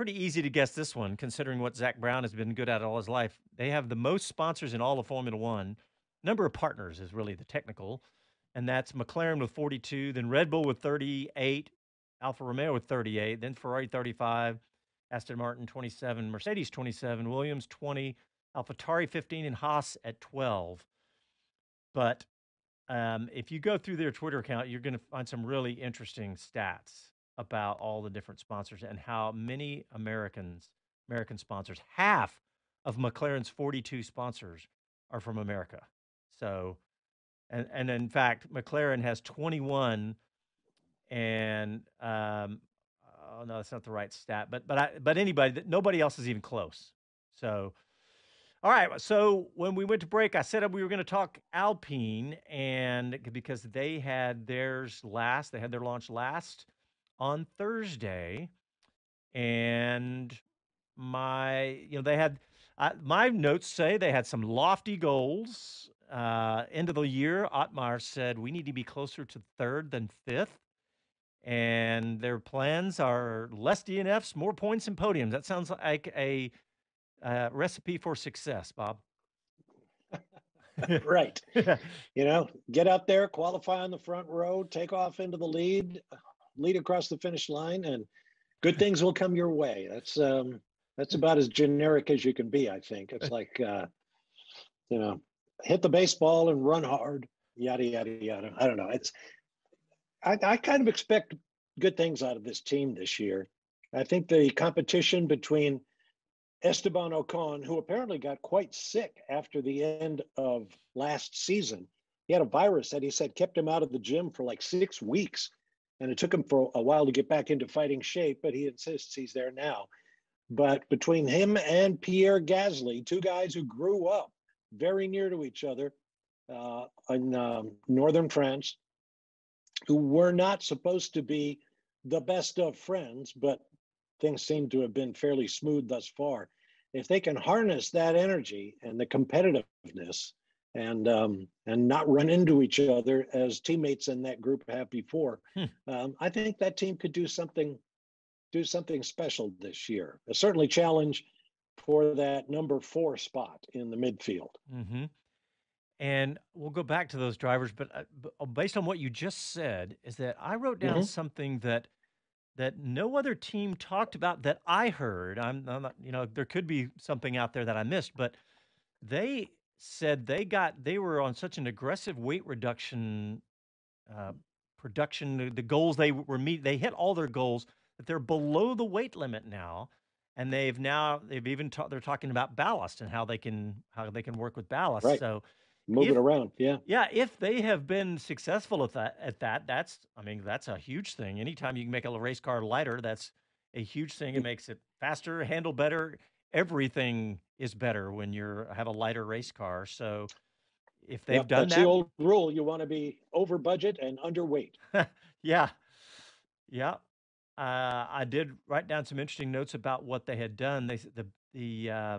Pretty easy to guess this one, considering what Zak Brown has been good at all his life. They have the most sponsors in all of Formula One. Number of partners is really the technical, and that's McLaren with 42, then Red Bull with 38, Alfa Romeo with 38, then Ferrari 35, Aston Martin 27, Mercedes 27, Williams 20, AlphaTauri 15, and Haas at 12. But um, if you go through their Twitter account, you're going to find some really interesting stats about all the different sponsors and how many Americans, American sponsors, half of McLaren's 42 sponsors are from America. So, and and in fact, McLaren has 21, and um, oh no, that's not the right stat, but but I, but anybody, nobody else is even close. So all right. So when we went to break, I said we were going to talk Alpine, and because they had theirs last, they had their launch last on Thursday, and my, you know, they had uh, my notes say they had some lofty goals. Uh, end of the year, Otmar said we need to be closer to third than fifth. And their plans are less DNFs, more points and podiums. That sounds like a uh, recipe for success, Bob. right. you know, get out there, qualify on the front row, take off into the lead, lead across the finish line, and good things will come your way. That's um, that's about as generic as you can be. I think it's like, uh, you know, hit the baseball and run hard. Yada yada yada. I don't know. It's I, I kind of expect good things out of this team this year. I think the competition between Esteban Ocon, who apparently got quite sick after the end of last season. He had a virus that he said kept him out of the gym for like six weeks. And it took him for a while to get back into fighting shape, but he insists he's there now. But between him and Pierre Gasly, two guys who grew up very near to each other uh, in um, northern France, who were not supposed to be the best of friends, but things seem to have been fairly smooth thus far. If they can harness that energy and the competitiveness and um, and not run into each other as teammates in that group have before, hmm. um, I think that team could do something do something special this year. A certainly challenge for that number four spot in the midfield. Mm-hmm. And we'll go back to those drivers, but, uh, uh based on what you just said, is that I wrote down mm-hmm. something that that no other team talked about that I heard. I'm, I'm not, you know, there could be something out there that I missed, but they said they got they were on such an aggressive weight reduction uh, production. The, the goals they were meet, they hit all their goals that they're below the weight limit now, and they've now they've even ta- they're talking about ballast and how they can how they can work with ballast. Right. So if, it around. Yeah. Yeah. If they have been successful at that, at that, that's, I mean, that's a huge thing. Anytime you can make a race car lighter, that's a huge thing. It makes it faster, handle better. Everything is better when you have a lighter race car. So if they've yep, done that's that, the old rule. You want to be over budget and underweight. yeah. Yeah. Uh, I did write down some interesting notes about what they had done. They, the, the, uh,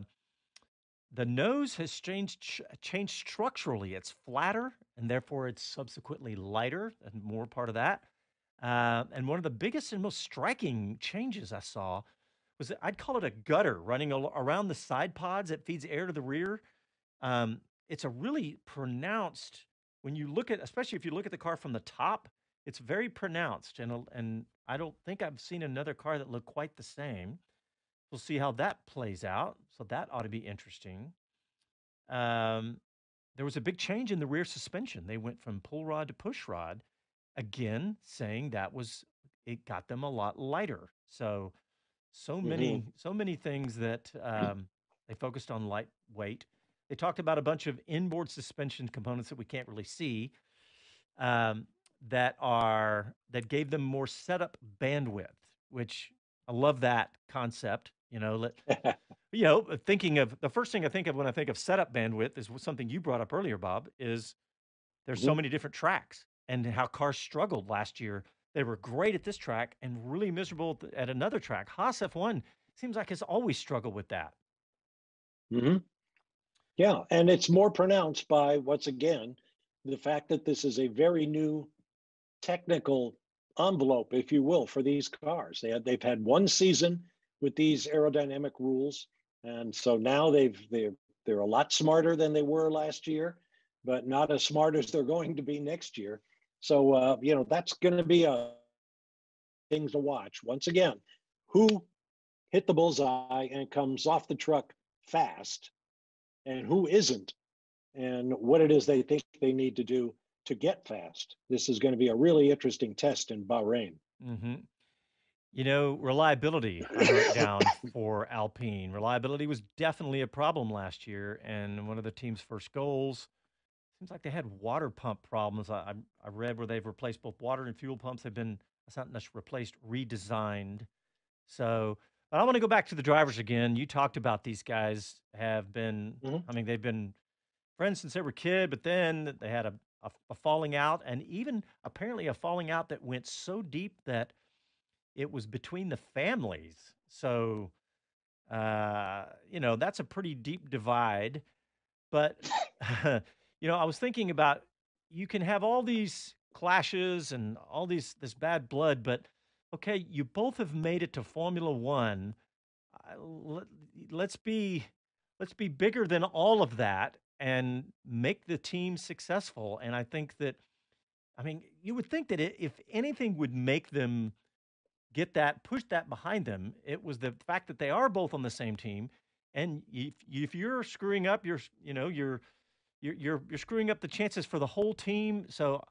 the nose has changed changed structurally. It's flatter, and therefore it's subsequently lighter, and more part of that. Uh, and one of the biggest and most striking changes I saw was I'd call it a gutter running al- around the side pods that feeds air to the rear. Um, it's a really pronounced when you look at, especially if you look at the car from the top. It's very pronounced, and and I don't think I've seen another car that looked quite the same. We'll see how that plays out. So that ought to be interesting. Um, there was a big change in the rear suspension. They went from pull rod to push rod, again saying that was it got them a lot lighter. So so many mm-hmm. so many things that um, they focused on lightweight. They talked about a bunch of inboard suspension components that we can't really see um, that are that gave them more setup bandwidth, which I love that concept. You know, let you know, uh, thinking of the first thing I think of when I think of setup bandwidth is something you brought up earlier, Bob. Is there's mm-hmm. so many different tracks and how cars struggled last year. They were great at this track and really miserable at another track. Haas F1 seems like has always struggled with that. Mm-hmm. Yeah, and it's more pronounced by once again the fact that this is a very new technical envelope, if you will, for these cars. They had they've had one season with these aerodynamic rules, and so now they've they're they're a lot smarter than they were last year, but not as smart as they're going to be next year. So uh, you know that's going to be a things to watch. Once again, who hit the bullseye and comes off the truck fast, and who isn't, and what it is they think they need to do to get fast. This is going to be a really interesting test in Bahrain. Mm-hmm. You know, reliability down for Alpine. Reliability was definitely a problem last year, and one of the team's first goals seems like they had water pump problems. I, I read where they've replaced both water and fuel pumps. Have been it's not necessarily replaced, redesigned. So, but I want to go back to the drivers again. You talked about these guys have been. Mm-hmm. I mean, they've been friends since they were kid, but then they had a, a, a falling out, and even apparently a falling out that went so deep that it was between the families. So, uh, you know, that's a pretty deep divide. But, you know, I was thinking about you can have all these clashes and all these this bad blood, but okay, you both have made it to Formula One. Let, let's be let's be bigger than all of that and make the team successful. And I think that, I mean, you would think that if anything would make them get that, push that behind them, it was the fact that they are both on the same team. And if, if you're screwing up, you're, you know, you're, you're, you're, you're screwing up the chances for the whole team. So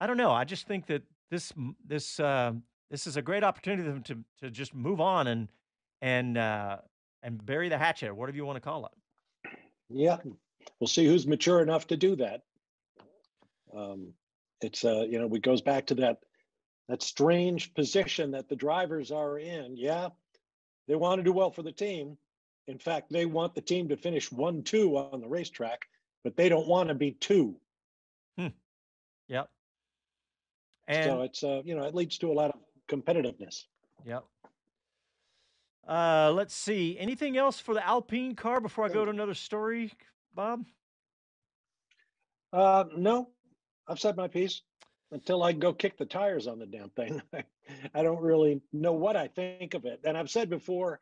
I don't know. I just think that this, this, uh, this is a great opportunity to, to just move on and, and, uh, and bury the hatchet, whatever you want to call it. Yeah, we'll see who's mature enough to do that. Um, it's uh, you know, it goes back to that that strange position that the drivers are in. Yeah, they want to do well for the team. In fact, they want the team to finish one two on the racetrack, but they don't want to be two. Hmm. Yep. And so it's uh, you know, it leads to a lot of competitiveness. Yep. Uh, let's see. Anything else for the Alpine car before I go to another story? Bob? Uh, no, I've said my piece until I go kick the tires on the damn thing. I don't really know what I think of it. And I've said before,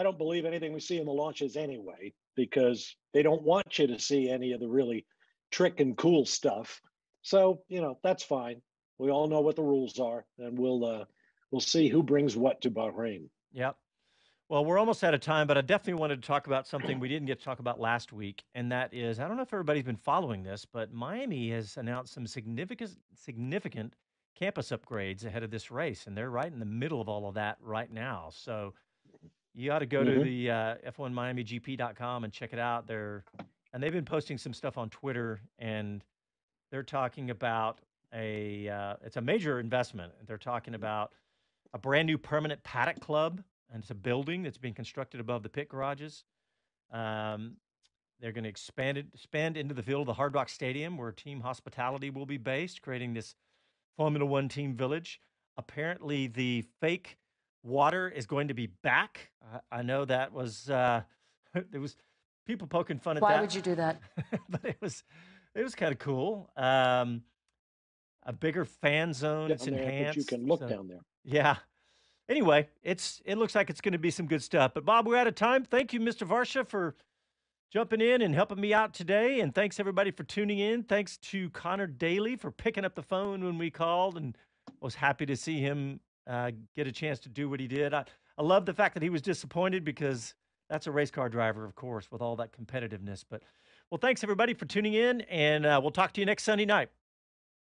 I don't believe anything we see in the launches anyway, because they don't want you to see any of the really trick and cool stuff. So, you know, that's fine. We all know what the rules are, and we'll uh, we'll see who brings what to Bahrain. Yep. Well, we're almost out of time, but I definitely wanted to talk about something we didn't get to talk about last week, and that is I don't know if everybody's been following this, but Miami has announced some significant significant campus upgrades ahead of this race, and they're right in the middle of all of that right now. So you ought to go mm-hmm. to the uh, F1MiamiGP.com and check it out. They're and they've been posting some stuff on Twitter, and they're talking about a uh, it's a major investment. They're talking about a brand new permanent paddock club and it's a building that's being constructed above the pit garages. Um, they're going to expand it, expand into the field of the Hard Rock Stadium, where team hospitality will be based, creating this Formula One team village. Apparently, the fake water is going to be back. I, I know that was uh, there was people poking fun at Why that. Why would you do that? but it was it was kind of cool. Um, a bigger fan zone. Down it's enhanced. you can look so, down there. Yeah, anyway, it's it looks like it's going to be some good stuff. But Bob, we're out of time. Thank you, Mr. Varsha, for jumping in and helping me out today. And thanks everybody for tuning in. Thanks to Connor Daly for picking up the phone when we called, and was happy to see him uh, get a chance to do what he did. I, I love the fact that he was disappointed because that's a race car driver, of course, with all that competitiveness. But well, thanks everybody for tuning in, and uh, we'll talk to you next Sunday night.